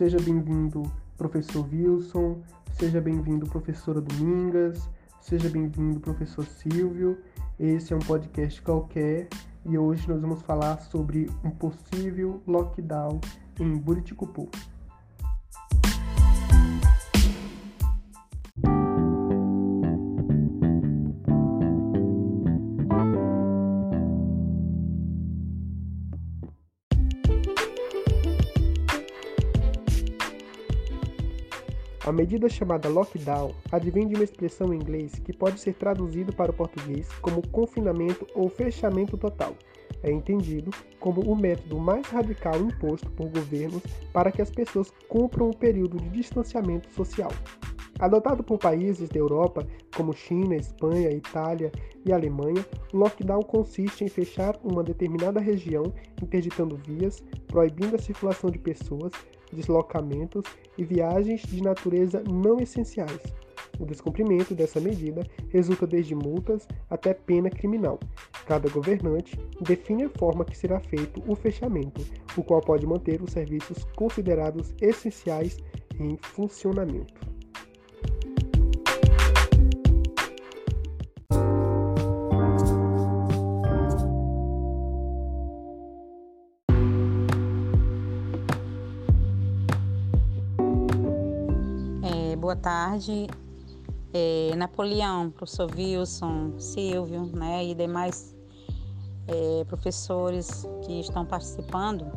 Seja bem-vindo, professor Wilson, seja bem-vindo, professora Domingas, seja bem-vindo, professor Silvio. Esse é um podcast qualquer e hoje nós vamos falar sobre um possível lockdown em Buriticupu. Medida chamada lockdown advém de uma expressão em inglês que pode ser traduzido para o português como confinamento ou fechamento total. É entendido como o método mais radical imposto por governos para que as pessoas cumpram um período de distanciamento social. Adotado por países da Europa como China, Espanha, Itália e Alemanha, o lockdown consiste em fechar uma determinada região, interditando vias, proibindo a circulação de pessoas, deslocamentos e viagens de natureza não essenciais. O descumprimento dessa medida resulta desde multas até pena criminal. Cada governante define a forma que será feito o fechamento, o qual pode manter os serviços considerados essenciais em funcionamento. Boa tarde. É, Napoleão, professor Wilson, Silvio né, e demais é, professores que estão participando.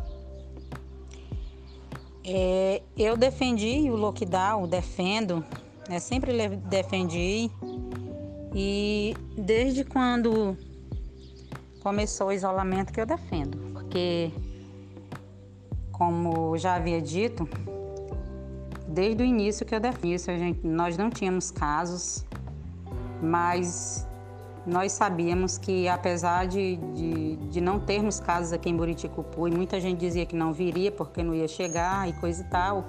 É, eu defendi o lockdown, defendo, né, sempre defendi e desde quando começou o isolamento que eu defendo, porque como já havia dito, desde o início que eu defini isso, gente, nós não tínhamos casos, mas nós sabíamos que apesar de, de, de, não termos casos aqui em Buriticupu, e muita gente dizia que não viria porque não ia chegar e coisa e tal,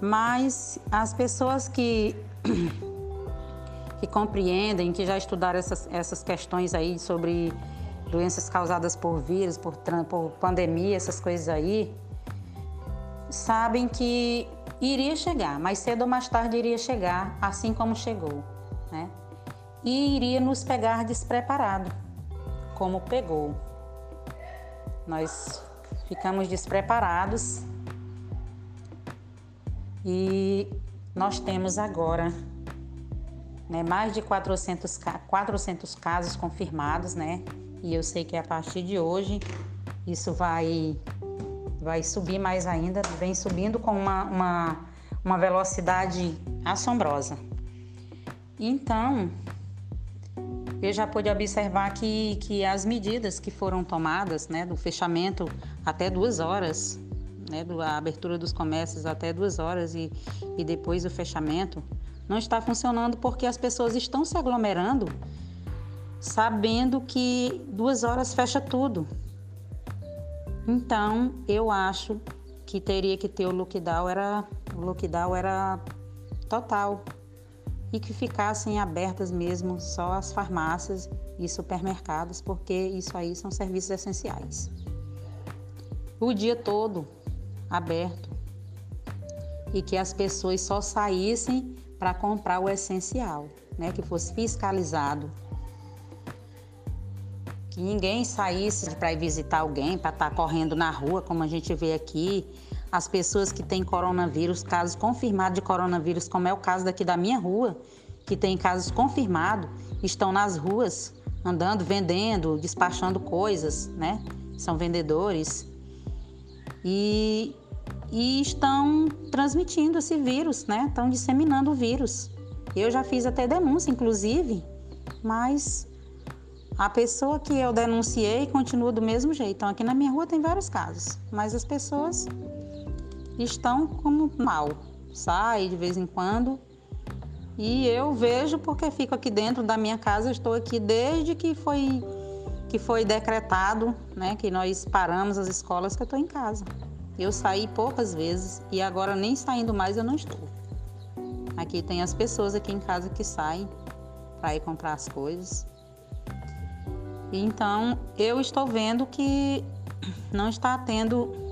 mas as pessoas que, que compreendem, que já estudaram essas, essas questões aí sobre doenças causadas por vírus, por, por pandemia, essas coisas aí, sabem que iria chegar, mais cedo ou mais tarde iria chegar, assim como chegou, né? E iria nos pegar despreparado, como pegou. Nós ficamos despreparados e nós temos agora né, mais de 400, 400 casos confirmados, né? E eu sei que a partir de hoje isso vai vai subir mais ainda, vem subindo com uma, uma, uma velocidade assombrosa. Então, eu já pude observar que, que as medidas que foram tomadas, né, do fechamento até duas horas, né, da abertura dos comércios até duas horas e, e depois o fechamento, não está funcionando porque as pessoas estão se aglomerando sabendo que duas horas fecha tudo. Então, eu acho que teria que ter o lockdown era o lockdown era total. E que ficassem abertas mesmo só as farmácias e supermercados, porque isso aí são serviços essenciais. O dia todo aberto. E que as pessoas só saíssem para comprar o essencial, né, que fosse fiscalizado que ninguém saísse para ir visitar alguém, para estar tá correndo na rua, como a gente vê aqui. As pessoas que têm coronavírus, casos confirmados de coronavírus, como é o caso daqui da minha rua, que tem casos confirmados, estão nas ruas, andando, vendendo, despachando coisas, né? São vendedores. E, e estão transmitindo esse vírus, né? Estão disseminando o vírus. Eu já fiz até denúncia, inclusive, mas a pessoa que eu denunciei continua do mesmo jeito. Então, aqui na minha rua tem vários casos, mas as pessoas estão como mal, sai de vez em quando. E eu vejo porque fico aqui dentro da minha casa, estou aqui desde que foi que foi decretado, né, que nós paramos as escolas que eu estou em casa. Eu saí poucas vezes e agora nem saindo mais eu não estou. Aqui tem as pessoas aqui em casa que saem para ir comprar as coisas. Então, eu estou vendo que não está tendo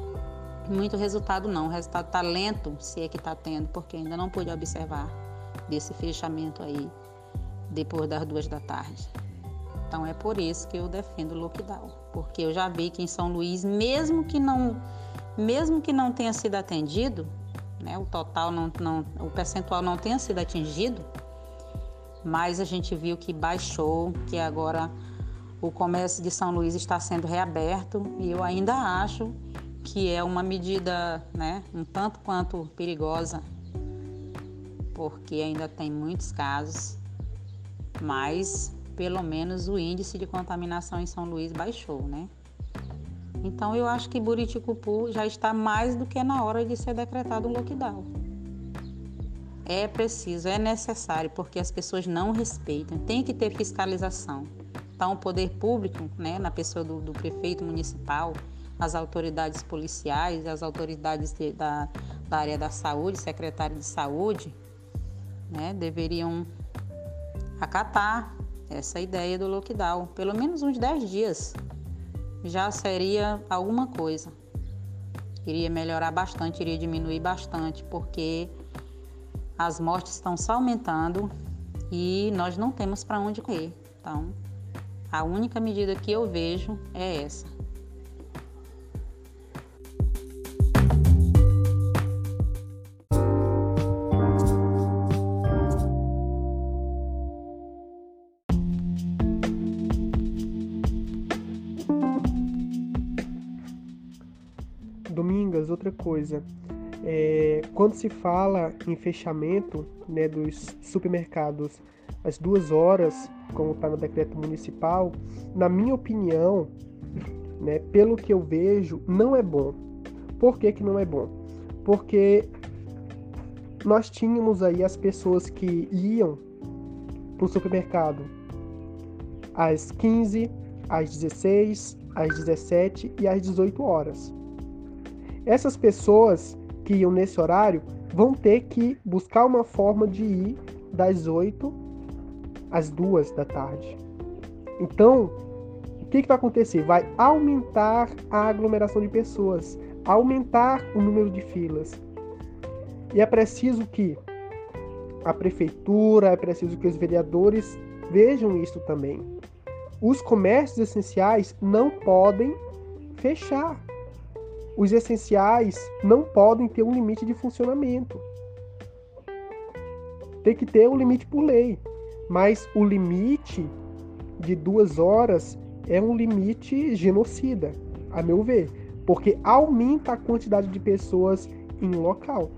muito resultado não. O resultado está lento, se é que está tendo, porque ainda não pude observar desse fechamento aí depois das duas da tarde. Então é por isso que eu defendo o lockdown, porque eu já vi que em São Luís, mesmo que não, mesmo que não tenha sido atendido, né, o total não, não, o percentual não tenha sido atingido, mas a gente viu que baixou, que agora o comércio de São Luís está sendo reaberto e eu ainda acho que é uma medida, né, um tanto quanto perigosa, porque ainda tem muitos casos, mas pelo menos o índice de contaminação em São Luís baixou, né? Então eu acho que Buriticupu já está mais do que na hora de ser decretado um lockdown. É preciso, é necessário, porque as pessoas não respeitam, tem que ter fiscalização. Então o poder público, né, na pessoa do, do prefeito municipal, as autoridades policiais, as autoridades de, da, da área da saúde, secretário de saúde, né, deveriam acatar essa ideia do lockdown, pelo menos uns 10 dias. Já seria alguma coisa. Iria melhorar bastante, iria diminuir bastante, porque as mortes estão só aumentando e nós não temos para onde correr. Então, a única medida que eu vejo é essa. Domingas, outra coisa. É, quando se fala em fechamento né, dos supermercados às duas horas, como está no decreto municipal, na minha opinião, né, pelo que eu vejo, não é bom. Por que, que não é bom? Porque nós tínhamos aí as pessoas que iam para o supermercado às 15, às 16, às 17 e às 18 horas. Essas pessoas que iam nesse horário vão ter que buscar uma forma de ir das 8 às 2 da tarde. Então, o que, que vai acontecer? Vai aumentar a aglomeração de pessoas, aumentar o número de filas. E é preciso que a prefeitura, é preciso que os vereadores vejam isso também. Os comércios essenciais não podem fechar os essenciais não podem ter um limite de funcionamento. Tem que ter um limite por lei, mas o limite de duas horas é um limite genocida, a meu ver, porque aumenta a quantidade de pessoas em local.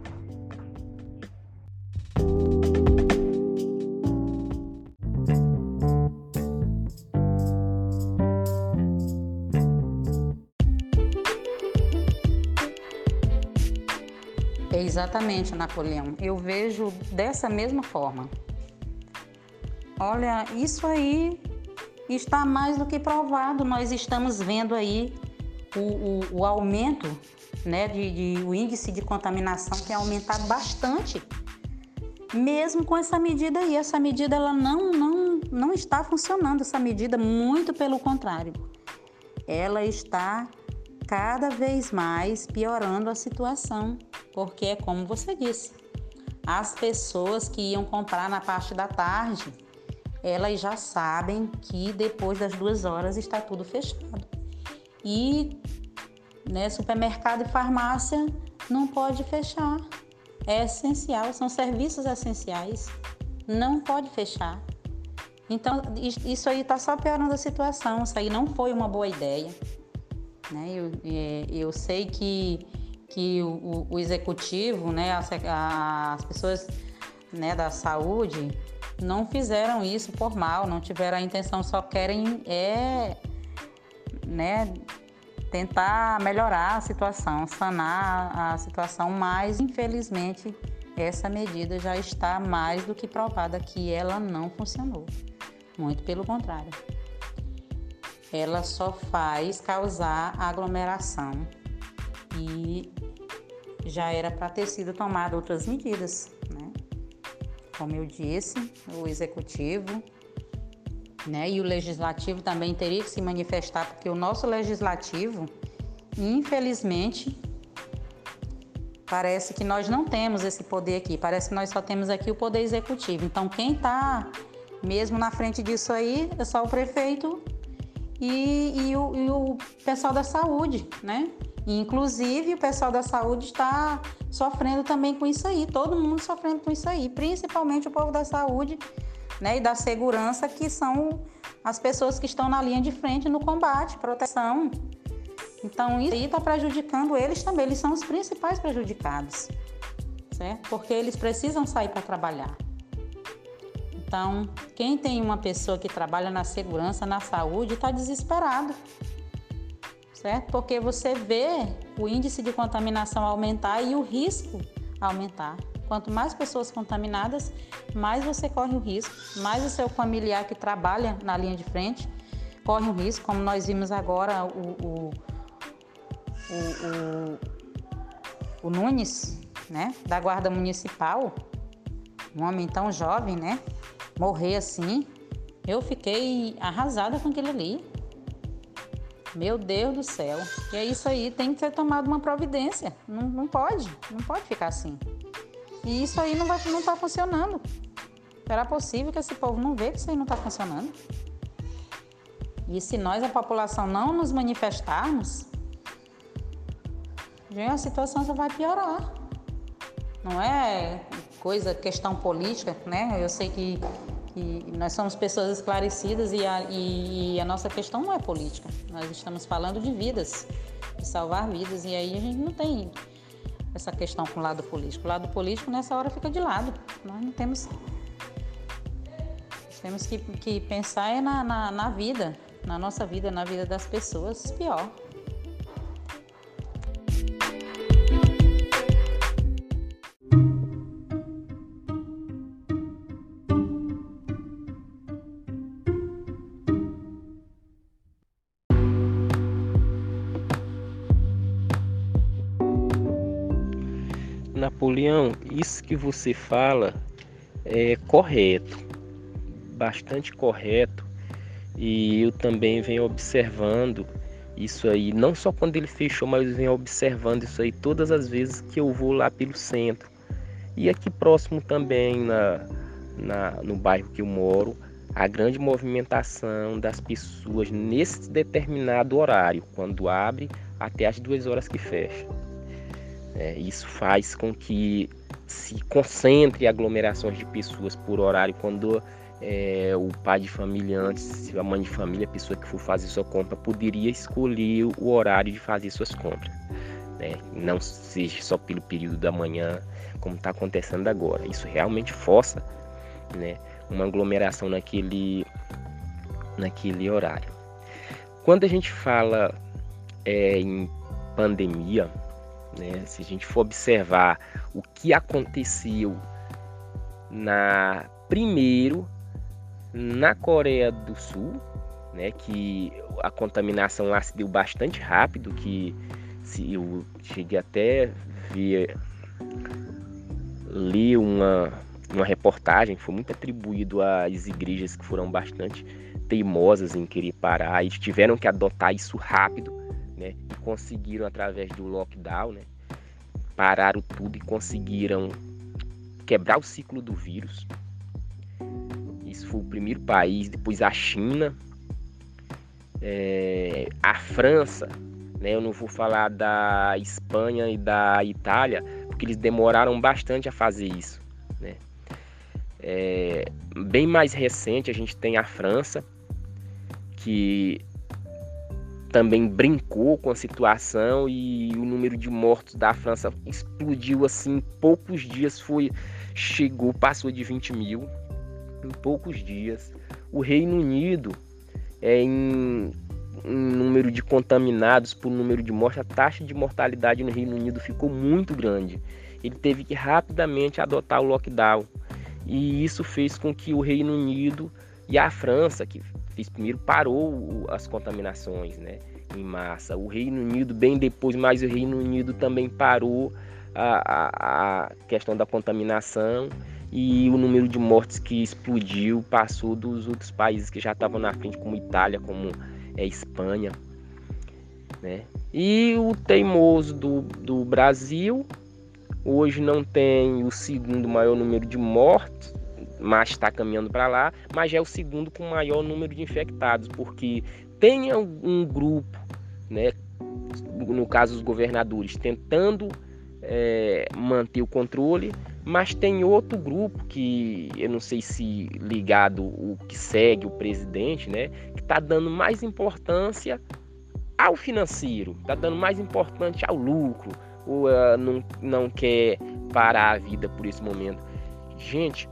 Exatamente, Napoleão. Eu vejo dessa mesma forma. Olha, isso aí está mais do que provado. Nós estamos vendo aí o, o, o aumento, né, de, de, o índice de contaminação tem aumentado bastante. Mesmo com essa medida aí, essa medida ela não, não, não está funcionando, essa medida, muito pelo contrário. Ela está cada vez mais piorando a situação, porque é como você disse, as pessoas que iam comprar na parte da tarde, elas já sabem que depois das duas horas está tudo fechado. E né, supermercado e farmácia não pode fechar. É essencial, são serviços essenciais. Não pode fechar. Então, isso aí está só piorando a situação. Isso aí não foi uma boa ideia. Né? Eu, é, eu sei que, que o, o executivo, né, as, as pessoas né, da saúde não fizeram isso por mal, não tiveram a intenção, só querem é, né, tentar melhorar a situação, sanar a situação, mas infelizmente essa medida já está mais do que provada que ela não funcionou. Muito pelo contrário ela só faz causar aglomeração e já era para ter sido tomada outras medidas? Como eu disse, o executivo, né, e o legislativo também teria que se manifestar, porque o nosso legislativo, infelizmente, Parece que nós não temos esse poder aqui, parece que nós só temos aqui o poder executivo. Então, quem está mesmo na frente disso aí é só o prefeito e, e, o, e o pessoal da saúde, né? Inclusive, o pessoal da saúde está sofrendo também com isso aí, todo mundo sofrendo com isso aí, principalmente o povo da saúde né, e da segurança, que são as pessoas que estão na linha de frente no combate, proteção. Então, isso aí está prejudicando eles também, eles são os principais prejudicados, certo? Porque eles precisam sair para trabalhar. Então, quem tem uma pessoa que trabalha na segurança, na saúde, está desesperado, certo? Porque você vê o índice de contaminação aumentar e o risco aumentar. Quanto mais pessoas contaminadas, mais você corre o risco, mais o seu familiar que trabalha na linha de frente corre o risco, como nós vimos agora o, o, o, o, Nunes, né, da Guarda Municipal, um homem tão jovem, né, morrer assim. Eu fiquei arrasada com aquilo ali. Meu Deus do céu. E é isso aí, tem que ser tomado uma providência. Não, não pode, não pode ficar assim. E isso aí não vai, não está funcionando. Será possível que esse povo não vê que isso aí não está funcionando? E se nós, a população, não nos manifestarmos, a situação só vai piorar. Não é coisa, questão política, né? Eu sei que, que nós somos pessoas esclarecidas e a, e, e a nossa questão não é política. Nós estamos falando de vidas, de salvar vidas, e aí a gente não tem essa questão com o lado político. O lado político nessa hora fica de lado. Nós não temos. Temos que, que pensar é na, na, na vida, na nossa vida, na vida das pessoas, pior. Napoleão, isso que você fala é correto, bastante correto, e eu também venho observando isso aí, não só quando ele fechou, mas eu venho observando isso aí todas as vezes que eu vou lá pelo centro. E aqui próximo também, na, na, no bairro que eu moro, a grande movimentação das pessoas nesse determinado horário, quando abre até as duas horas que fecha. É, isso faz com que se concentre aglomerações de pessoas por horário quando é, o pai de família antes, a mãe de família, a pessoa que for fazer sua compra, poderia escolher o horário de fazer suas compras. Né? Não seja só pelo período da manhã, como está acontecendo agora. Isso realmente força né, uma aglomeração naquele, naquele horário. Quando a gente fala é, em pandemia, né? Se a gente for observar o que aconteceu na primeiro na Coreia do Sul, né, que a contaminação lá se deu bastante rápido, que se eu cheguei até ver li uma uma reportagem que foi muito atribuído às igrejas que foram bastante teimosas em querer parar e tiveram que adotar isso rápido né? Conseguiram através do lockdown, né? Pararam tudo e conseguiram quebrar o ciclo do vírus. Isso foi o primeiro país, depois a China, é, a França, né? Eu não vou falar da Espanha e da Itália, porque eles demoraram bastante a fazer isso, né? É, bem mais recente a gente tem a França, que também brincou com a situação e o número de mortos da França explodiu assim em poucos dias foi chegou passou de 20 mil em poucos dias. O Reino Unido é em, em número de contaminados por número de mortes a taxa de mortalidade no Reino Unido ficou muito grande. Ele teve que rapidamente adotar o lockdown. E isso fez com que o Reino Unido e a França que fez primeiro parou as contaminações né, em massa. O Reino Unido, bem depois, mas o Reino Unido também parou a, a, a questão da contaminação e o número de mortes que explodiu passou dos outros países que já estavam na frente, como Itália, como é, Espanha. Né? E o teimoso do, do Brasil Hoje não tem o segundo maior número de mortes, mas está caminhando para lá, mas é o segundo com maior número de infectados, porque tem um grupo, né, no caso os governadores, tentando é, manter o controle, mas tem outro grupo que eu não sei se ligado o que segue o presidente, né, que está dando mais importância ao financeiro, está dando mais importância ao lucro, ou uh, não, não quer parar a vida por esse momento. Gente,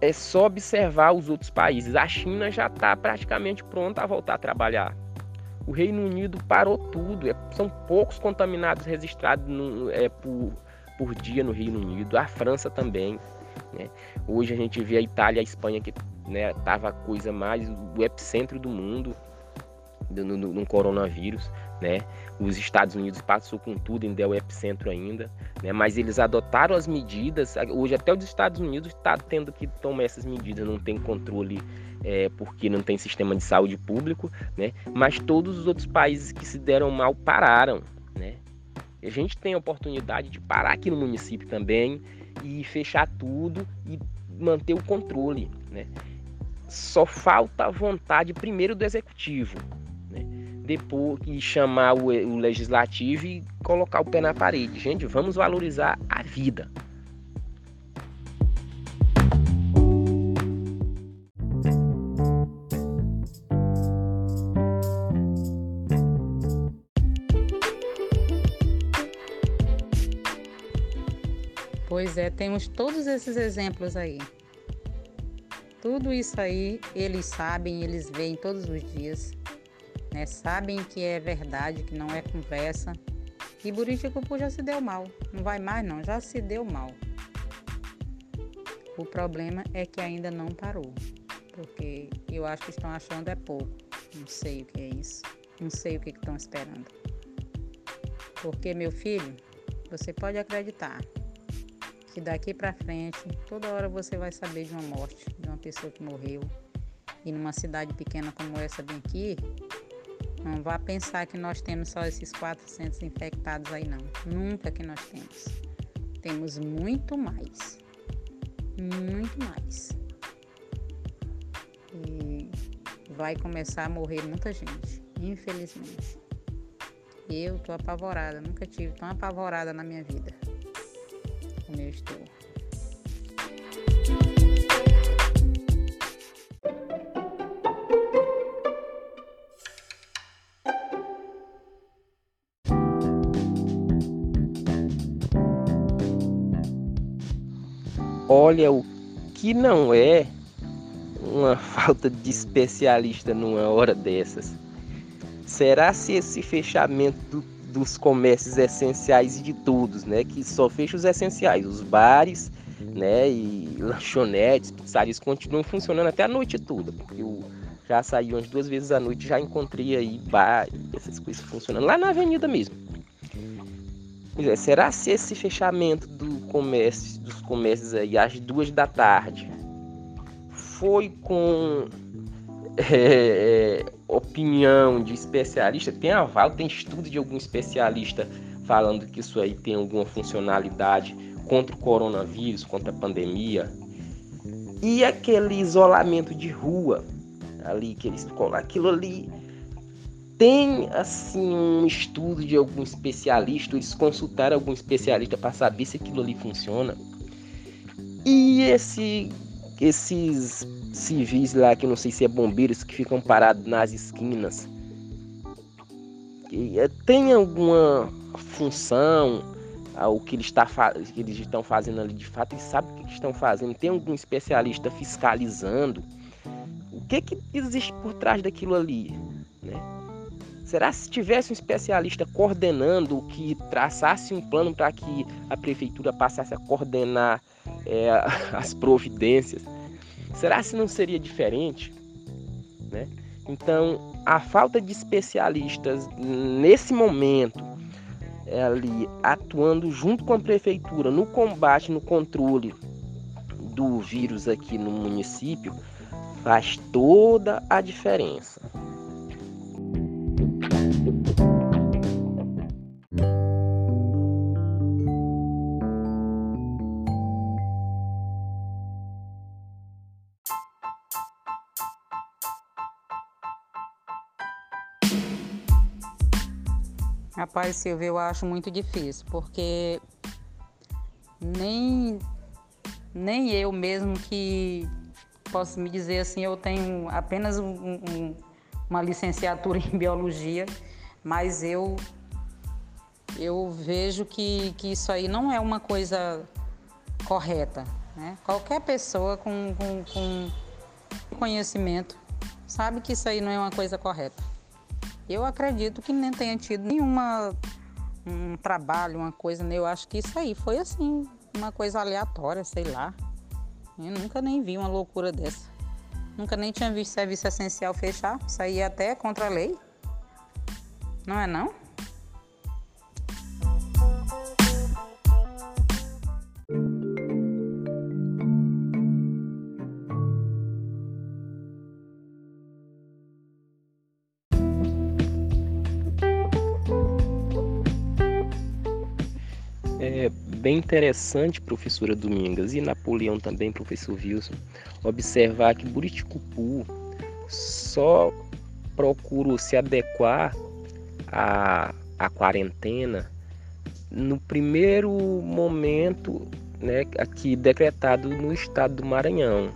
é só observar os outros países. A China já está praticamente pronta a voltar a trabalhar. O Reino Unido parou tudo. É, são poucos contaminados registrados no, é, por, por dia no Reino Unido. A França também. Né? Hoje a gente vê a Itália e a Espanha que né, a coisa mais o epicentro do mundo no, no, no coronavírus né? Os Estados Unidos passou com tudo, ainda é o epicentro ainda, né? Mas eles adotaram as medidas. Hoje até os Estados Unidos está tendo que tomar essas medidas, não tem controle é, porque não tem sistema de saúde público, né? Mas todos os outros países que se deram mal pararam, né? A gente tem a oportunidade de parar aqui no município também e fechar tudo e manter o controle, né? Só falta a vontade primeiro do executivo, depois e chamar o, o legislativo e colocar o pé na parede. Gente, vamos valorizar a vida. Pois é, temos todos esses exemplos aí. Tudo isso aí eles sabem, eles veem todos os dias né? Sabem que é verdade, que não é conversa. E Buriticupu já se deu mal. Não vai mais não, já se deu mal. O problema é que ainda não parou. Porque eu acho que estão achando é pouco. Não sei o que é isso. Não sei o que estão esperando. Porque, meu filho, você pode acreditar que daqui para frente, toda hora você vai saber de uma morte, de uma pessoa que morreu. E numa cidade pequena como essa bem aqui, não vá pensar que nós temos só esses 400 infectados aí, não. Nunca que nós temos. Temos muito mais. Muito mais. E vai começar a morrer muita gente, infelizmente. Eu tô apavorada, nunca tive tão apavorada na minha vida como eu estou. Olha o que não é uma falta de especialista numa hora dessas. Será se esse fechamento do, dos comércios essenciais e de todos, né, que só fecha os essenciais, os bares, né, e lanchonetes, pizzarias continuam funcionando até a noite toda, porque eu já saí umas duas vezes à noite, já encontrei aí bar, essas coisas funcionando lá na avenida mesmo. É, será se esse fechamento do comércio, dos comércios aí às duas da tarde foi com é, é, opinião de especialista? Tem aval, tem estudo de algum especialista falando que isso aí tem alguma funcionalidade contra o coronavírus, contra a pandemia? E aquele isolamento de rua ali que eles aquilo ali tem assim um estudo de algum especialista, eles consultaram algum especialista para saber se aquilo ali funciona. E esse, esses civis lá, que não sei se é bombeiros, que ficam parados nas esquinas, eh, tem alguma função ao que eles, tá, que eles estão fazendo ali de fato? Eles sabem o que estão fazendo? Tem algum especialista fiscalizando? O que, que existe por trás daquilo ali? Né? Será se tivesse um especialista coordenando, que traçasse um plano para que a prefeitura passasse a coordenar é, as providências? Será se não seria diferente? Né? Então, a falta de especialistas nesse momento, ali atuando junto com a prefeitura no combate, no controle do vírus aqui no município, faz toda a diferença. Rapaz, Silvio, eu acho muito difícil, porque nem, nem eu mesmo que posso me dizer assim, eu tenho apenas um, um, uma licenciatura em biologia mas eu eu vejo que, que isso aí não é uma coisa correta. Né? Qualquer pessoa com, com, com conhecimento sabe que isso aí não é uma coisa correta. Eu acredito que nem tenha tido nenhuma um trabalho, uma coisa, né? eu acho que isso aí foi assim, uma coisa aleatória, sei lá. Eu nunca nem vi uma loucura dessa. Nunca nem tinha visto serviço essencial fechar. Isso aí é até contra a lei. Não é não? bem interessante, professora Domingas, e Napoleão também, professor Wilson, observar que Buriticupu só procurou se adequar à, à quarentena no primeiro momento né, aqui decretado no estado do Maranhão.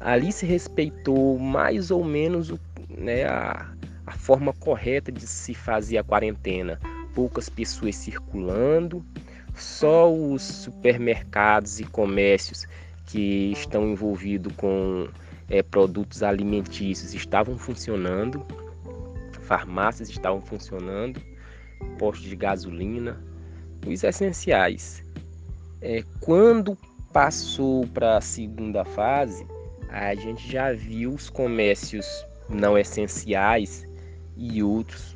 Ali se respeitou mais ou menos né, a, a forma correta de se fazer a quarentena. Poucas pessoas circulando, só os supermercados e comércios que estão envolvidos com é, produtos alimentícios estavam funcionando, farmácias estavam funcionando, postos de gasolina, os essenciais. É, quando passou para a segunda fase, a gente já viu os comércios não essenciais e outros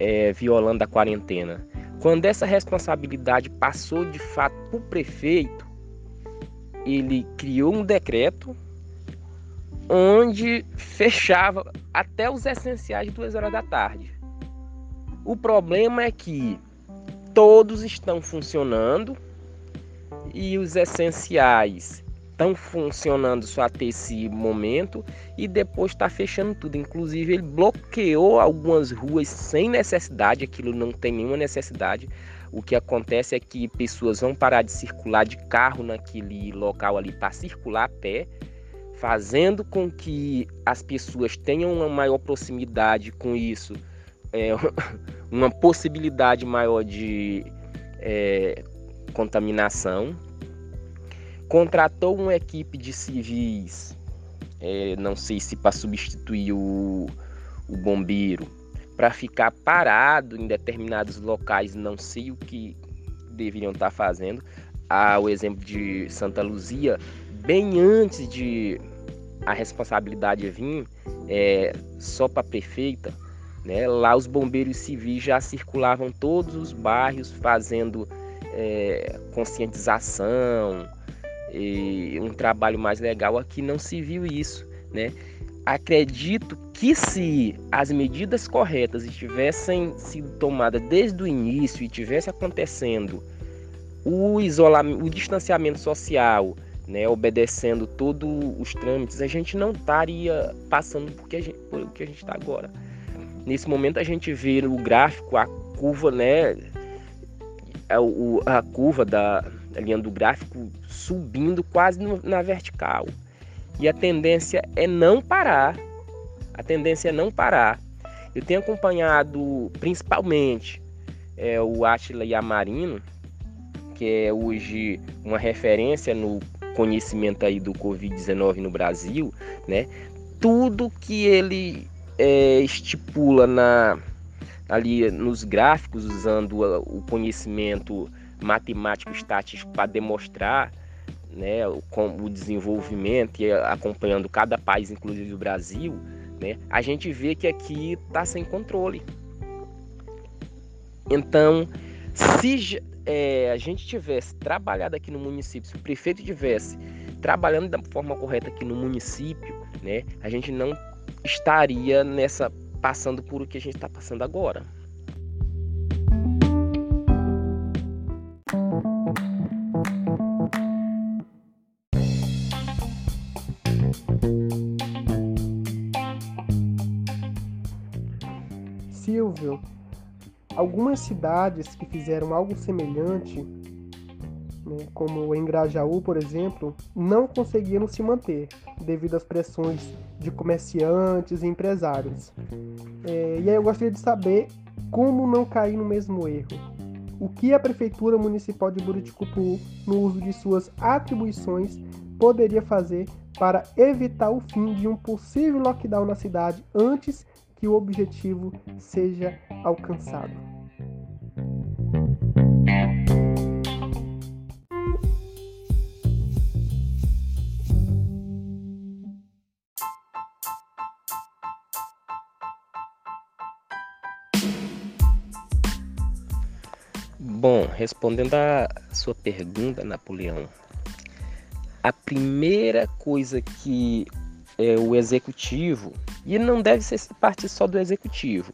é, violando a quarentena. Quando essa responsabilidade passou de fato para o prefeito, ele criou um decreto onde fechava até os essenciais de duas horas da tarde. O problema é que todos estão funcionando e os essenciais estão funcionando só até esse momento e depois está fechando tudo. Inclusive, ele bloqueou algumas ruas sem necessidade, aquilo não tem nenhuma necessidade. O que acontece é que pessoas vão parar de circular de carro naquele local ali para circular a pé, fazendo com que as pessoas tenham uma maior proximidade com isso, é, uma possibilidade maior de é, contaminação contratou uma equipe de civis, é, não sei se para substituir o, o bombeiro, para ficar parado em determinados locais, não sei o que deveriam estar tá fazendo. Ah, o exemplo de Santa Luzia, bem antes de a responsabilidade vir é, só para a prefeita, né? lá os bombeiros civis já circulavam todos os bairros fazendo é, conscientização, e um trabalho mais legal aqui não se viu isso, né? Acredito que se as medidas corretas estivessem sido tomadas desde o início e tivesse acontecendo o isolamento, o distanciamento social, né, obedecendo todos os trâmites, a gente não estaria passando por, que gente, por o que a gente está agora. Nesse momento a gente vê no gráfico a curva, né, a, a curva da, a linha do gráfico subindo quase no, na vertical. E a tendência é não parar. A tendência é não parar. Eu tenho acompanhado principalmente é, o Atila Yamarino, que é hoje uma referência no conhecimento aí do Covid-19 no Brasil, né? Tudo que ele é, estipula na, ali nos gráficos, usando o conhecimento matemático estatístico para demonstrar né, o, o desenvolvimento e acompanhando cada país, inclusive o Brasil, né, a gente vê que aqui está sem controle. Então, se é, a gente tivesse trabalhado aqui no município, se o prefeito tivesse trabalhando da forma correta aqui no município, né, a gente não estaria nessa passando por o que a gente está passando agora. Algumas cidades que fizeram algo semelhante, né, como em Grajaú, por exemplo, não conseguiram se manter devido às pressões de comerciantes e empresários. É, e aí eu gostaria de saber como não cair no mesmo erro. O que a Prefeitura Municipal de Buriticupu, no uso de suas atribuições, poderia fazer para evitar o fim de um possível lockdown na cidade antes que o objetivo seja alcançado. Bom, respondendo a sua pergunta, Napoleão, a primeira coisa que é, o executivo, e não deve ser parte só do executivo,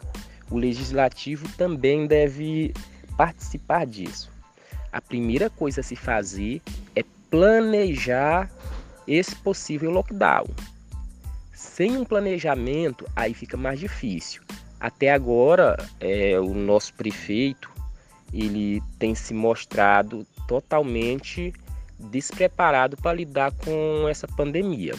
o legislativo também deve participar disso. A primeira coisa a se fazer é planejar esse possível lockdown. Sem um planejamento, aí fica mais difícil. Até agora, é, o nosso prefeito ele tem se mostrado totalmente despreparado para lidar com essa pandemia.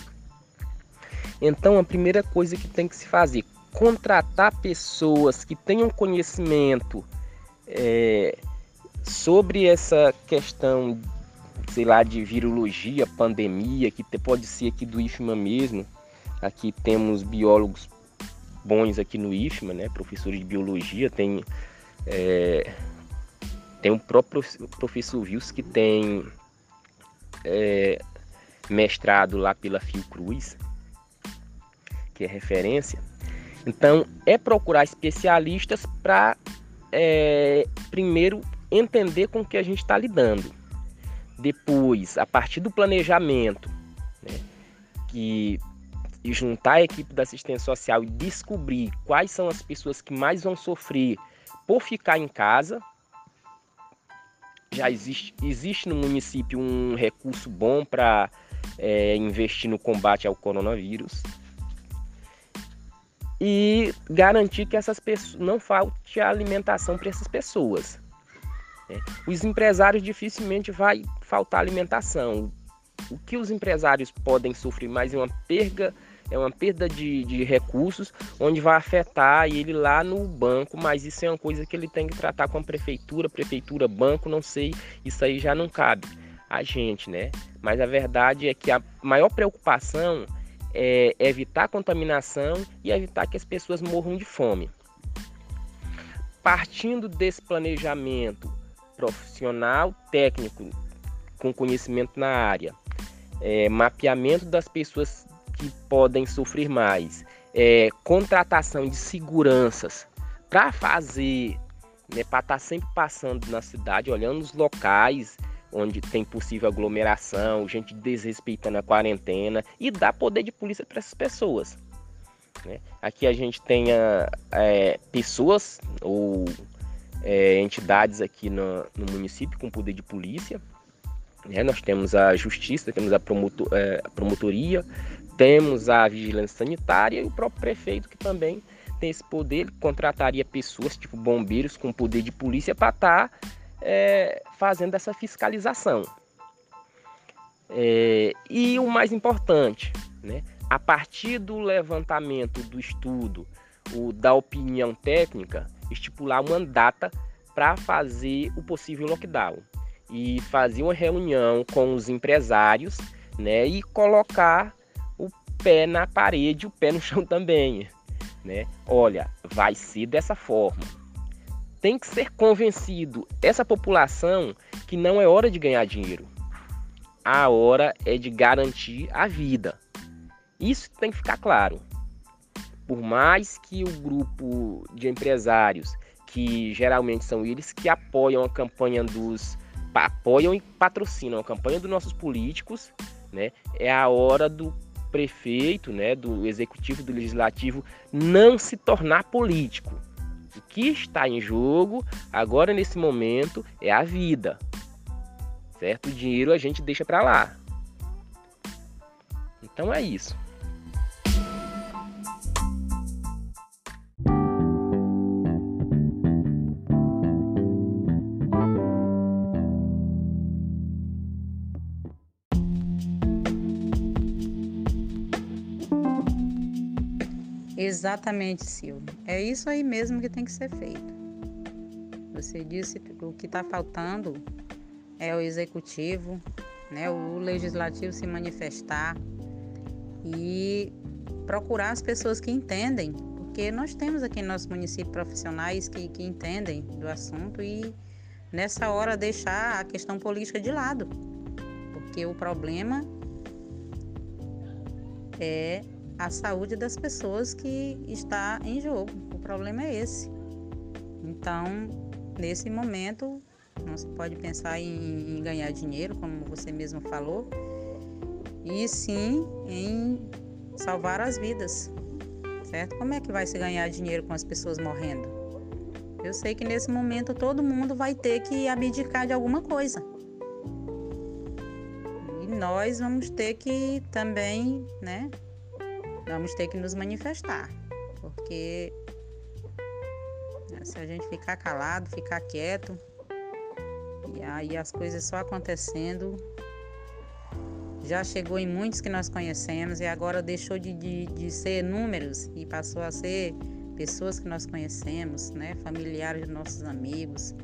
Então, a primeira coisa que tem que se fazer, contratar pessoas que tenham conhecimento é, sobre essa questão, sei lá, de virologia, pandemia, que pode ser aqui do IFMA mesmo. Aqui temos biólogos bons aqui no IFMA, né? Professores de biologia, tem é, tem o próprio professor Vils que tem é, mestrado lá pela Fiocruz, é referência. Então, é procurar especialistas para, é, primeiro, entender com o que a gente está lidando. Depois, a partir do planejamento, né, que juntar a equipe da assistência social e descobrir quais são as pessoas que mais vão sofrer por ficar em casa, já existe, existe no município um recurso bom para é, investir no combate ao coronavírus e garantir que essas pessoas não falte alimentação para essas pessoas. É. Os empresários dificilmente vai faltar alimentação. O que os empresários podem sofrer mais é uma perda é uma perda de, de recursos, onde vai afetar ele lá no banco, mas isso é uma coisa que ele tem que tratar com a prefeitura, prefeitura, banco, não sei, isso aí já não cabe a gente, né? Mas a verdade é que a maior preocupação é evitar contaminação e evitar que as pessoas morram de fome. Partindo desse planejamento profissional, técnico, com conhecimento na área, é, mapeamento das pessoas que podem sofrer mais. É, contratação de seguranças para fazer, né, para estar tá sempre passando na cidade, olhando os locais onde tem possível aglomeração, gente desrespeitando a quarentena e dar poder de polícia para essas pessoas. Né? Aqui a gente tem é, pessoas ou é, entidades aqui no, no município com poder de polícia, né? Nós temos a justiça, temos a, promotor, é, a promotoria, temos a vigilância sanitária e o próprio prefeito que também tem esse poder, ele contrataria pessoas, tipo bombeiros, com poder de polícia para estar tá, é, fazendo essa fiscalização. É, e o mais importante, né, a partir do levantamento do estudo, o, da opinião técnica, estipular uma data para fazer o possível lockdown e fazer uma reunião com os empresários né, e colocar pé na parede, o pé no chão também, né? Olha, vai ser dessa forma. Tem que ser convencido essa população que não é hora de ganhar dinheiro. A hora é de garantir a vida. Isso tem que ficar claro. Por mais que o grupo de empresários, que geralmente são eles que apoiam a campanha dos apoiam e patrocinam a campanha dos nossos políticos, né? É a hora do prefeito, né, do executivo, do legislativo, não se tornar político. O que está em jogo agora nesse momento é a vida. Certo? O dinheiro a gente deixa para lá. Então é isso. Exatamente, Silvio. É isso aí mesmo que tem que ser feito. Você disse que o que está faltando é o executivo, né, o legislativo se manifestar e procurar as pessoas que entendem, porque nós temos aqui no nosso município profissionais que, que entendem do assunto e nessa hora deixar a questão política de lado, porque o problema é a saúde das pessoas que está em jogo. O problema é esse. Então, nesse momento, não se pode pensar em, em ganhar dinheiro, como você mesmo falou, e sim em salvar as vidas, certo? Como é que vai se ganhar dinheiro com as pessoas morrendo? Eu sei que nesse momento todo mundo vai ter que abdicar de alguma coisa. E nós vamos ter que também, né? Vamos ter que nos manifestar, porque né, se a gente ficar calado, ficar quieto, e aí as coisas só acontecendo, já chegou em muitos que nós conhecemos e agora deixou de, de, de ser números e passou a ser pessoas que nós conhecemos, né? familiares de nossos amigos.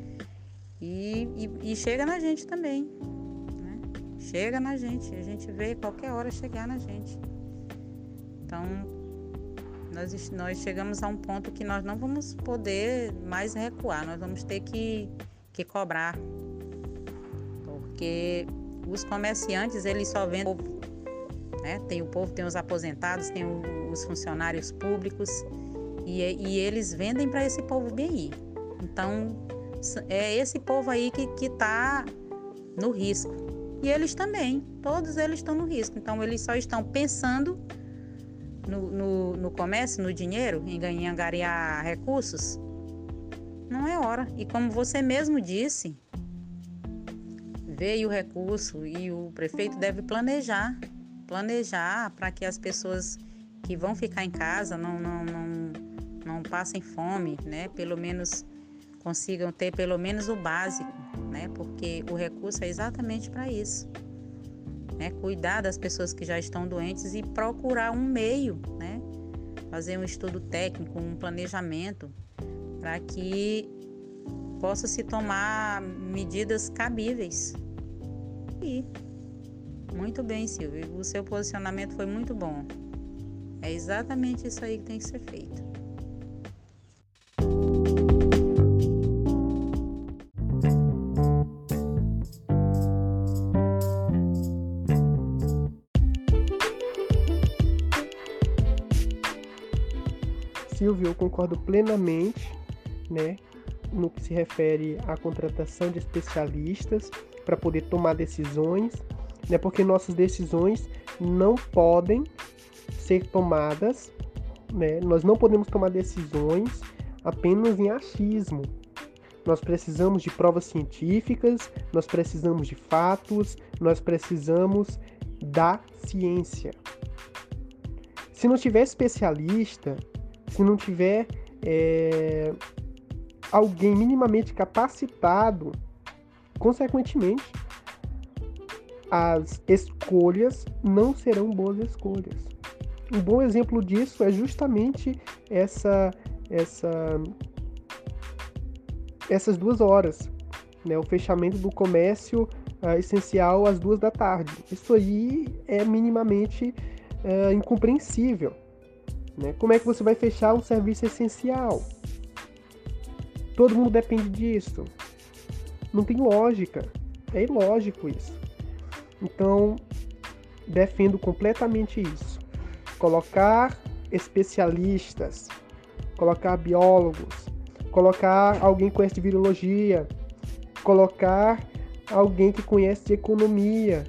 E, e, e chega na gente também. Né? Chega na gente. A gente vê qualquer hora chegar na gente. Então, nós, nós chegamos a um ponto que nós não vamos poder mais recuar, nós vamos ter que, que cobrar. Porque os comerciantes, eles só vendem. Né? Tem o povo, tem os aposentados, tem os funcionários públicos e, e eles vendem para esse povo aí. Então, é esse povo aí que está no risco. E eles também, todos eles estão no risco. Então, eles só estão pensando no, no, no comércio, no dinheiro, em ganhar, angariar recursos. Não é hora. E como você mesmo disse, veio o recurso e o prefeito deve planejar, planejar para que as pessoas que vão ficar em casa não, não, não, não passem fome, né? Pelo menos consigam ter pelo menos o básico, né? Porque o recurso é exatamente para isso. Né? Cuidar das pessoas que já estão doentes e procurar um meio, né? Fazer um estudo técnico, um planejamento para que possa se tomar medidas cabíveis aí. Muito bem, Silvio. O seu posicionamento foi muito bom. É exatamente isso aí que tem que ser feito. Eu concordo plenamente, né, no que se refere à contratação de especialistas para poder tomar decisões, né? Porque nossas decisões não podem ser tomadas, né? Nós não podemos tomar decisões apenas em achismo. Nós precisamos de provas científicas, nós precisamos de fatos, nós precisamos da ciência. Se não tiver especialista, se não tiver é, alguém minimamente capacitado Consequentemente, as escolhas não serão boas escolhas. Um bom exemplo disso é justamente essa, essa, essas duas horas, né? o fechamento do comércio uh, essencial às duas da tarde. Isso aí é minimamente uh, incompreensível. Né? Como é que você vai fechar um serviço essencial? Todo mundo depende disso. Não tem lógica. É ilógico isso. Então, defendo completamente isso. Colocar especialistas, colocar biólogos, colocar alguém que conhece de virologia, colocar alguém que conhece de economia.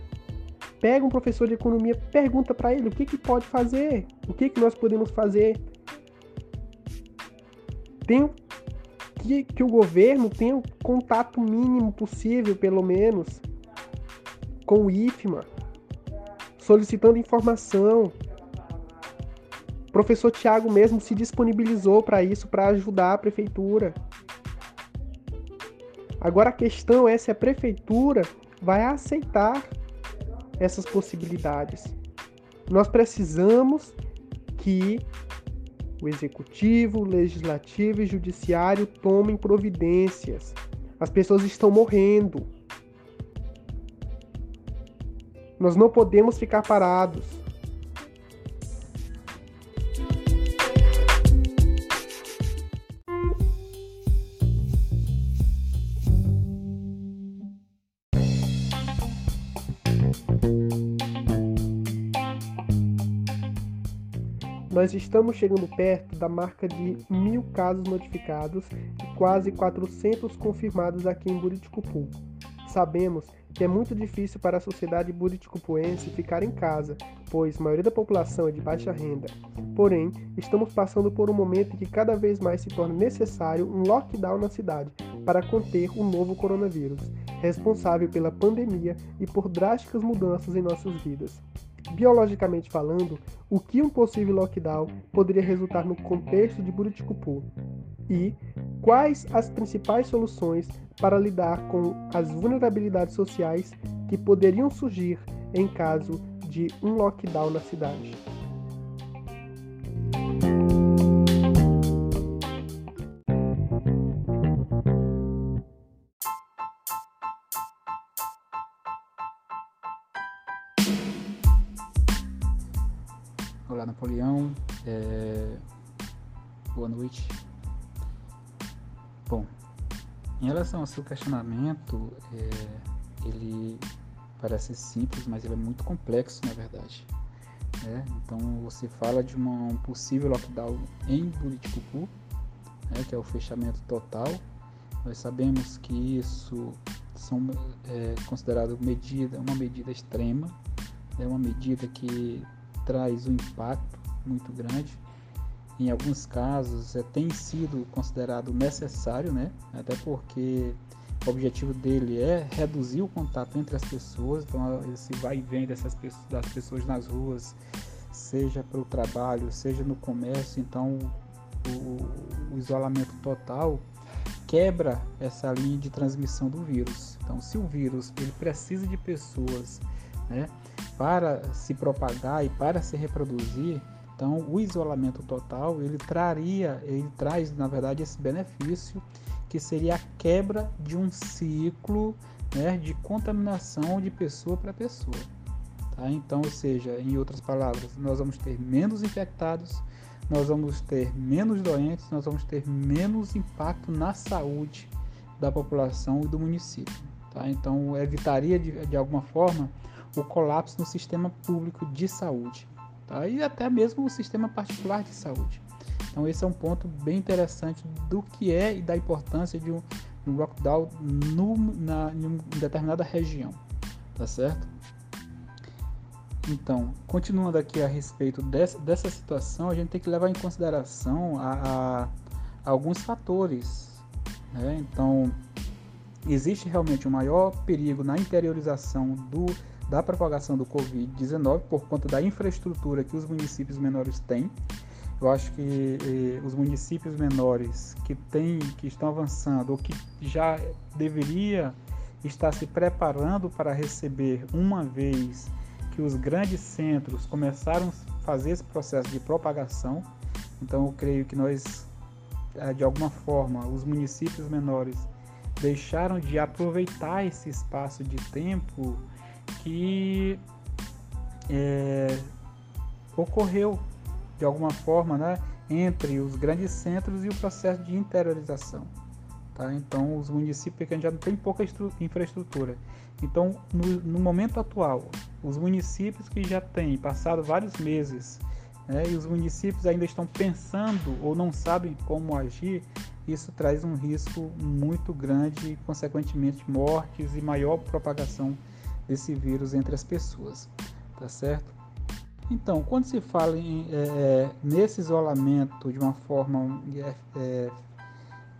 Pega um professor de economia, pergunta para ele o que, que pode fazer, o que, que nós podemos fazer. Tem que, que o governo tenha o contato mínimo possível, pelo menos, com o IFMA, solicitando informação. O professor Tiago mesmo se disponibilizou para isso, para ajudar a prefeitura. Agora a questão é se a prefeitura vai aceitar essas possibilidades. Nós precisamos que o executivo, o legislativo e o judiciário tomem providências. As pessoas estão morrendo. Nós não podemos ficar parados. Nós estamos chegando perto da marca de mil casos notificados e quase 400 confirmados aqui em Buriticupu. Sabemos que é muito difícil para a sociedade buriticupuense ficar em casa, pois a maioria da população é de baixa renda. Porém, estamos passando por um momento em que cada vez mais se torna necessário um lockdown na cidade para conter o novo coronavírus, responsável pela pandemia e por drásticas mudanças em nossas vidas biologicamente falando, o que um possível lockdown poderia resultar no contexto de Buriticupu e quais as principais soluções para lidar com as vulnerabilidades sociais que poderiam surgir em caso de um lockdown na cidade. É... Boa noite. Bom, em relação ao seu questionamento, é... ele parece simples, mas ele é muito complexo, na verdade. Né? Então, você fala de uma, um possível lockdown em Buriticupu, né? que é o fechamento total. Nós sabemos que isso são é, considerado medida, uma medida extrema, é uma medida que traz um impacto muito grande. Em alguns casos é, tem sido considerado necessário, né? até porque o objetivo dele é reduzir o contato entre as pessoas, então esse vai e vem dessas pessoas, das pessoas nas ruas, seja para o trabalho, seja no comércio, então o, o isolamento total quebra essa linha de transmissão do vírus. Então, se o vírus ele precisa de pessoas, né, para se propagar e para se reproduzir, então o isolamento total ele traria, ele traz na verdade esse benefício que seria a quebra de um ciclo né, de contaminação de pessoa para pessoa. Tá? Então, ou seja, em outras palavras, nós vamos ter menos infectados, nós vamos ter menos doentes, nós vamos ter menos impacto na saúde da população e do município. Tá? Então, evitaria de, de alguma forma o colapso no sistema público de saúde tá? e até mesmo o sistema particular de saúde. Então esse é um ponto bem interessante do que é e da importância de um, um lockdown no, na, em determinada região, tá certo? Então, continuando aqui a respeito dessa, dessa situação, a gente tem que levar em consideração a, a, a alguns fatores. Né? Então, existe realmente um maior perigo na interiorização do, da propagação do Covid-19 por conta da infraestrutura que os municípios menores têm. Eu acho que eh, os municípios menores que têm, que estão avançando ou que já deveria estar se preparando para receber uma vez que os grandes centros começaram a fazer esse processo de propagação. Então eu creio que nós, eh, de alguma forma, os municípios menores deixaram de aproveitar esse espaço de tempo que é, ocorreu de alguma forma né, entre os grandes centros e o processo de interiorização. Tá? Então, os municípios pequenos já têm pouca infraestrutura. Então, no, no, momento atual, os municípios que já têm passado vários meses né, e os municípios ainda estão pensando ou não sabem como agir, isso traz um risco muito grande, consequentemente mortes e maior propagação desse vírus entre as pessoas, tá certo? Então, quando se fala em, é, é, nesse isolamento de uma forma é, é,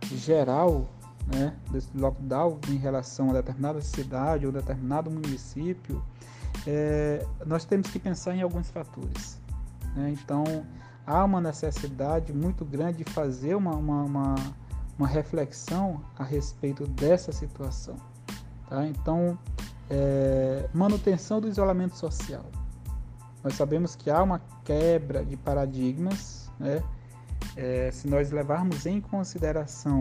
geral, né, desse lockdown em relação a determinada cidade ou determinado município, é, nós temos que pensar em alguns fatores. Né? Então, há uma necessidade muito grande de fazer uma, uma, uma, uma reflexão a respeito dessa situação. Tá? Então, é, manutenção do isolamento social. Nós sabemos que há uma quebra de paradigmas, né? é, se nós levarmos em consideração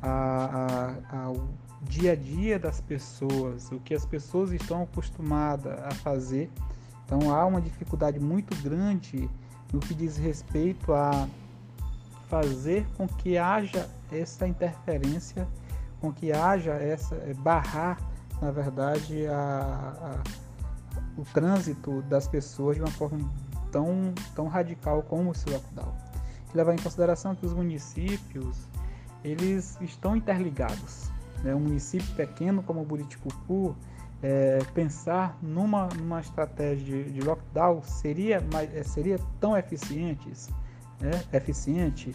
a, a, a, o dia a dia das pessoas, o que as pessoas estão acostumadas a fazer, então há uma dificuldade muito grande no que diz respeito a fazer com que haja essa interferência, com que haja essa é, barrar, na verdade, a, a, o trânsito das pessoas de uma forma tão, tão radical como esse lockdown. Levar em consideração que os municípios eles estão interligados. Né? Um município pequeno como Buriticupu, é, pensar numa, numa estratégia de, de lockdown seria, é, seria tão eficiente, né? eficiente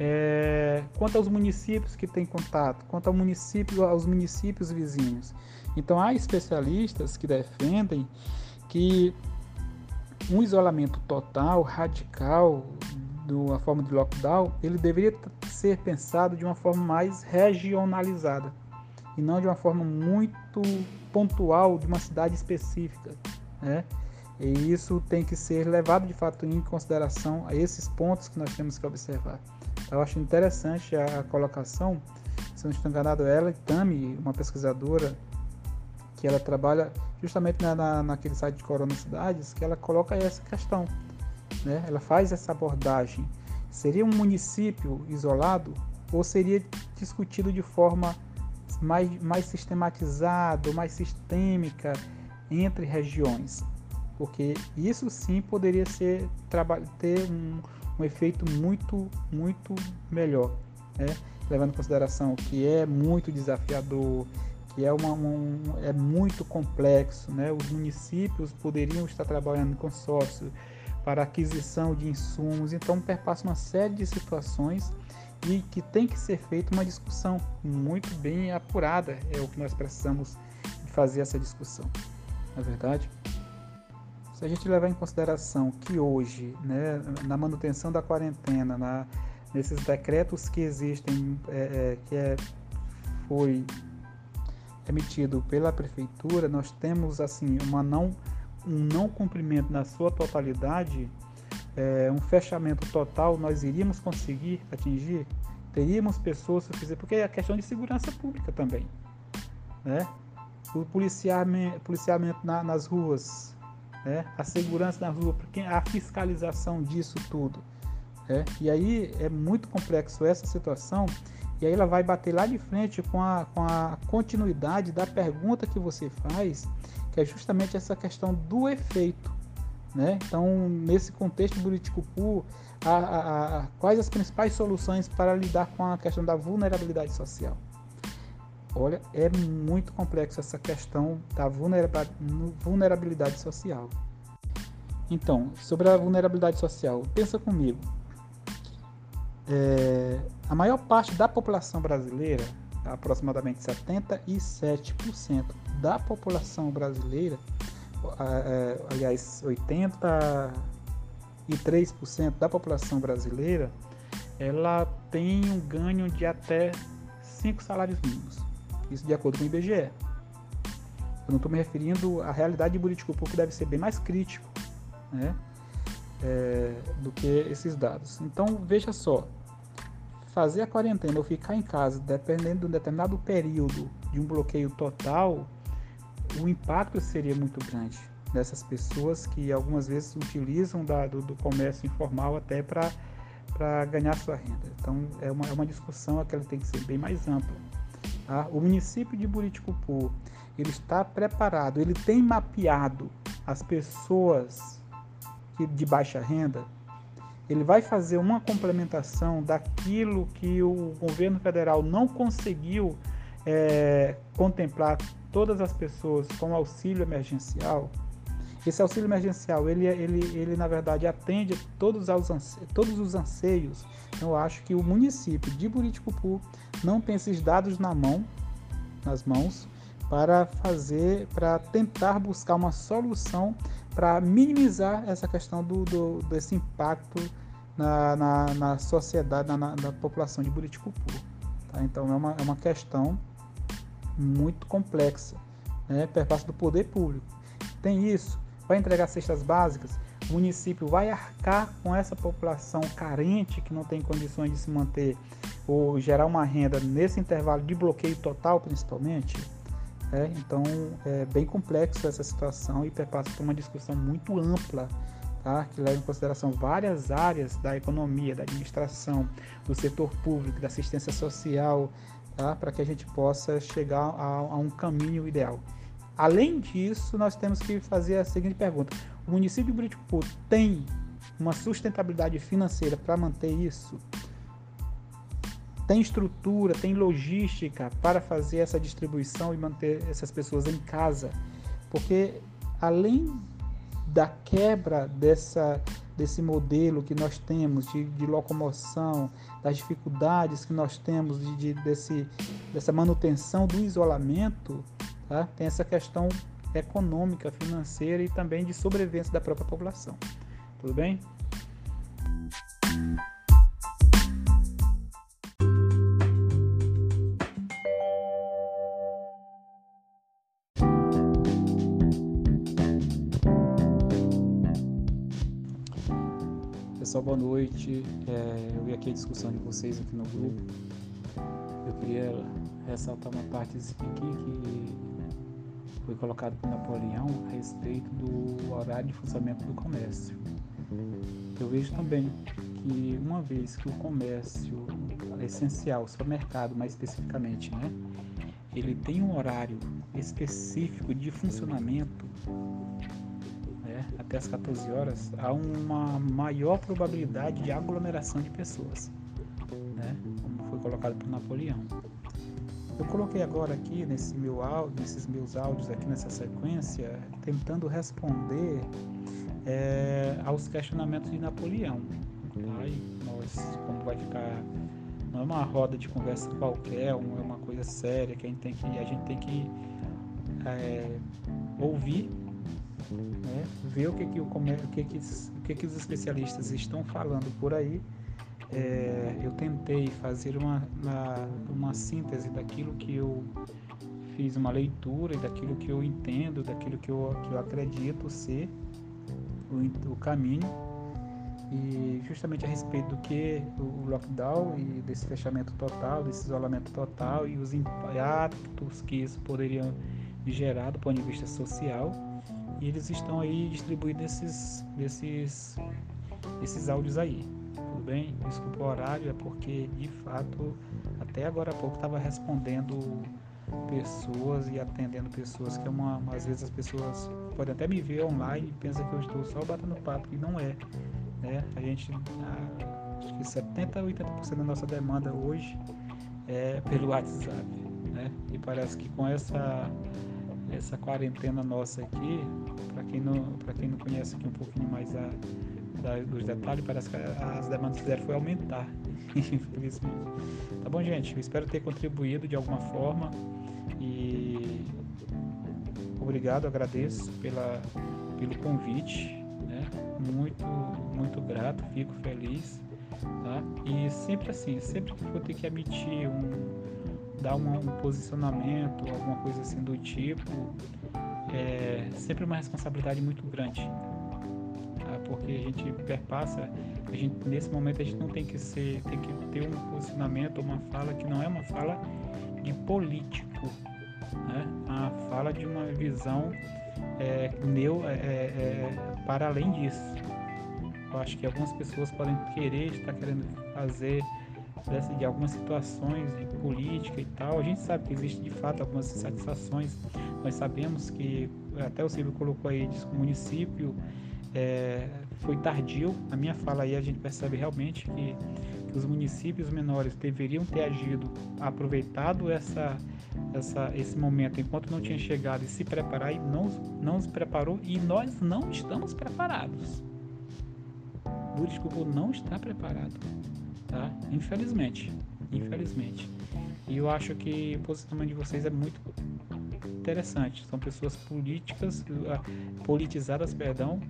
é, quanto aos municípios que têm contato, quanto ao município, aos municípios vizinhos. Então há especialistas que defendem que um isolamento total, radical, uma forma de lockdown, ele deveria ser pensado de uma forma mais regionalizada e não de uma forma muito pontual de uma cidade específica, né? E isso tem que ser levado de fato em consideração a esses pontos que nós temos que observar. Eu acho interessante a colocação, se não estou enganado, ela e Tami, uma pesquisadora que ela trabalha justamente na, na, naquele site de Corona Cidades, que ela coloca essa questão. Né? Ela faz essa abordagem. Seria um município isolado ou seria discutido de forma mais, mais sistematizada, mais sistêmica entre regiões? Porque isso sim poderia ser ter um, um efeito muito, muito melhor, né? levando em consideração que é muito desafiador, que é, uma, um, é muito complexo. Né? Os municípios poderiam estar trabalhando em consórcio para aquisição de insumos, então perpassa uma série de situações e que tem que ser feita uma discussão muito bem apurada, é o que nós precisamos fazer essa discussão, na é verdade. Se a gente levar em consideração que hoje, né, na manutenção da quarentena, na, nesses decretos que existem, é, é, que é, foi emitido pela prefeitura, nós temos assim uma não um não cumprimento na sua totalidade, é, um fechamento total, nós iríamos conseguir atingir? Teríamos pessoas suficientes, porque é a questão de segurança pública também, né? O policiamento, policiamento na, nas ruas, né? a segurança na rua, a fiscalização disso tudo. Né? E aí é muito complexo essa situação e aí ela vai bater lá de frente com a, com a continuidade da pergunta que você faz, que é justamente essa questão do efeito. Né? Então, nesse contexto Buriticupu, a, a, a, quais as principais soluções para lidar com a questão da vulnerabilidade social? Olha, é muito complexo essa questão da vulnerabilidade social. Então, sobre a vulnerabilidade social, pensa comigo. É, a maior parte da população brasileira, aproximadamente 77% da população brasileira, é, aliás, 83% da população brasileira, ela tem um ganho de até 5 salários mínimos. Isso de acordo com o IBGE. Eu não estou me referindo à realidade de Buriticupu, que deve ser bem mais crítico né, é, do que esses dados. Então, veja só, fazer a quarentena ou ficar em casa, dependendo de um determinado período de um bloqueio total, o impacto seria muito grande dessas pessoas que algumas vezes utilizam da, do, do, comércio informal até para ganhar sua renda. Então é uma, é uma discussão que ela tem que ser bem mais ampla. Tá? O município de Buriticupu ele está preparado, ele tem mapeado as pessoas que, de baixa renda ele vai fazer uma complementação daquilo que o governo federal não conseguiu é, contemplar todas as pessoas com auxílio emergencial. Esse auxílio emergencial, ele, ele, ele na verdade atende todos, aos todos os anseios. Então, eu acho que o município de Buriticupu não tem esses dados na mão, nas mãos, para fazer, para tentar buscar uma solução para minimizar essa questão do, do desse impacto na, na, na sociedade, na, na, população de Buriticupu. Tá? Então é uma, é uma questão muito complexa, né? perpassa do poder público. Tem isso, vai entregar cestas básicas, o município vai arcar com essa população carente que não tem condições de se manter ou gerar uma renda nesse intervalo de bloqueio total, principalmente? É, então é bem complexo essa situação e perpassa por uma discussão muito ampla, tá? que leva em consideração várias áreas da economia, da administração, do setor público, da assistência social, tá? para que a gente possa chegar a, a um caminho ideal. Além disso, nós temos que fazer a seguinte pergunta: o município de Buriticu tem uma sustentabilidade financeira para manter isso? Tem estrutura, tem logística para fazer essa distribuição e manter essas pessoas em casa? Porque além da quebra dessa, desse modelo que nós temos de, de locomoção, das dificuldades que nós temos de, de, desse, dessa manutenção do isolamento, tá? tem essa questão econômica, financeira e também de sobrevivência da própria população. Tudo bem? Pessoal, boa noite. É, eu vi aqui a discussão de vocês aqui no grupo. Eu queria ressaltar uma parte aqui que foi colocado por Napoleão a respeito do horário de funcionamento do comércio. Eu vejo também que uma vez que o comércio é essencial, o supermercado mais especificamente, né, ele tem um horário específico de funcionamento até as 14 horas, há uma maior probabilidade de aglomeração de pessoas, né? como foi colocado por Napoleão. Eu coloquei agora aqui nesse meu áudio, nesses meus áudios aqui nessa sequência, tentando responder é, aos questionamentos de Napoleão. Nós, como vai ficar, não é uma roda de conversa qualquer, é uma coisa séria que a gente tem que, a gente tem que é, ouvir né? ver o que, que, o, o, que, que, o que, que os especialistas estão falando por aí. É, eu tentei fazer uma, uma, síntese daquilo que eu fiz uma leitura e daquilo que eu entendo, daquilo que eu, que eu acredito ser o, o caminho e justamente a respeito do que o lockdown e desse fechamento total, desse isolamento total e os impactos que isso poderia gerar do ponto de vista social e eles estão aí distribuindo esses, esses, esses áudios aí. Tudo bem? Desculpa o horário, é porque de fato até agora há pouco estava respondendo pessoas e atendendo pessoas que é uma, às vezes as pessoas podem até me ver online e pensam que eu estou só batendo papo e não é. Né? A gente acho que 70 a 80% da nossa demanda hoje é pelo WhatsApp. Né? E parece que com essa essa quarentena nossa aqui, para quem não para quem não conhece aqui um pouquinho mais a, dos detalhes, parece que as demandas fizeram foi aumentar, infelizmente. Tá bom, gente? Eu espero ter contribuído de alguma forma e obrigado, agradeço pela, pelo convite, né? Muito, muito grato, fico feliz, tá? E sempre assim, sempre que for ter que emitir um dar uma, um posicionamento, alguma coisa assim do tipo, é sempre uma responsabilidade muito grande. Tá? Porque a gente perpassa, a gente, nesse momento a gente não tem que ser, tem que ter um posicionamento, uma fala que não é uma fala de político, né? a fala de uma visão é, neu, é, é, para além disso. Eu acho que algumas pessoas podem querer, estar querendo fazer dessa, de algumas situações de política e tal. A gente sabe que existe de fato algumas insatisfações. Nós sabemos que, até o Silvio colocou aí, diz que o município é, foi tardio. A minha fala aí a gente percebe realmente que, que os municípios menores deveriam ter agido, aproveitado essa, essa, esse momento enquanto não tinha chegado e se preparar e não, não se preparou e nós não estamos preparados. Buriticupu não está preparado tá? Infelizmente, infelizmente. E eu acho que o posicionamento de vocês é muito interessante. São pessoas políticas, ah, politizadas, perdão,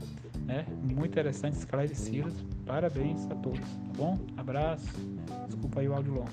né? Muito interessantes, esclarecidas. Parabéns a todos, tá bom? Abraço. Desculpa aí o áudio longo.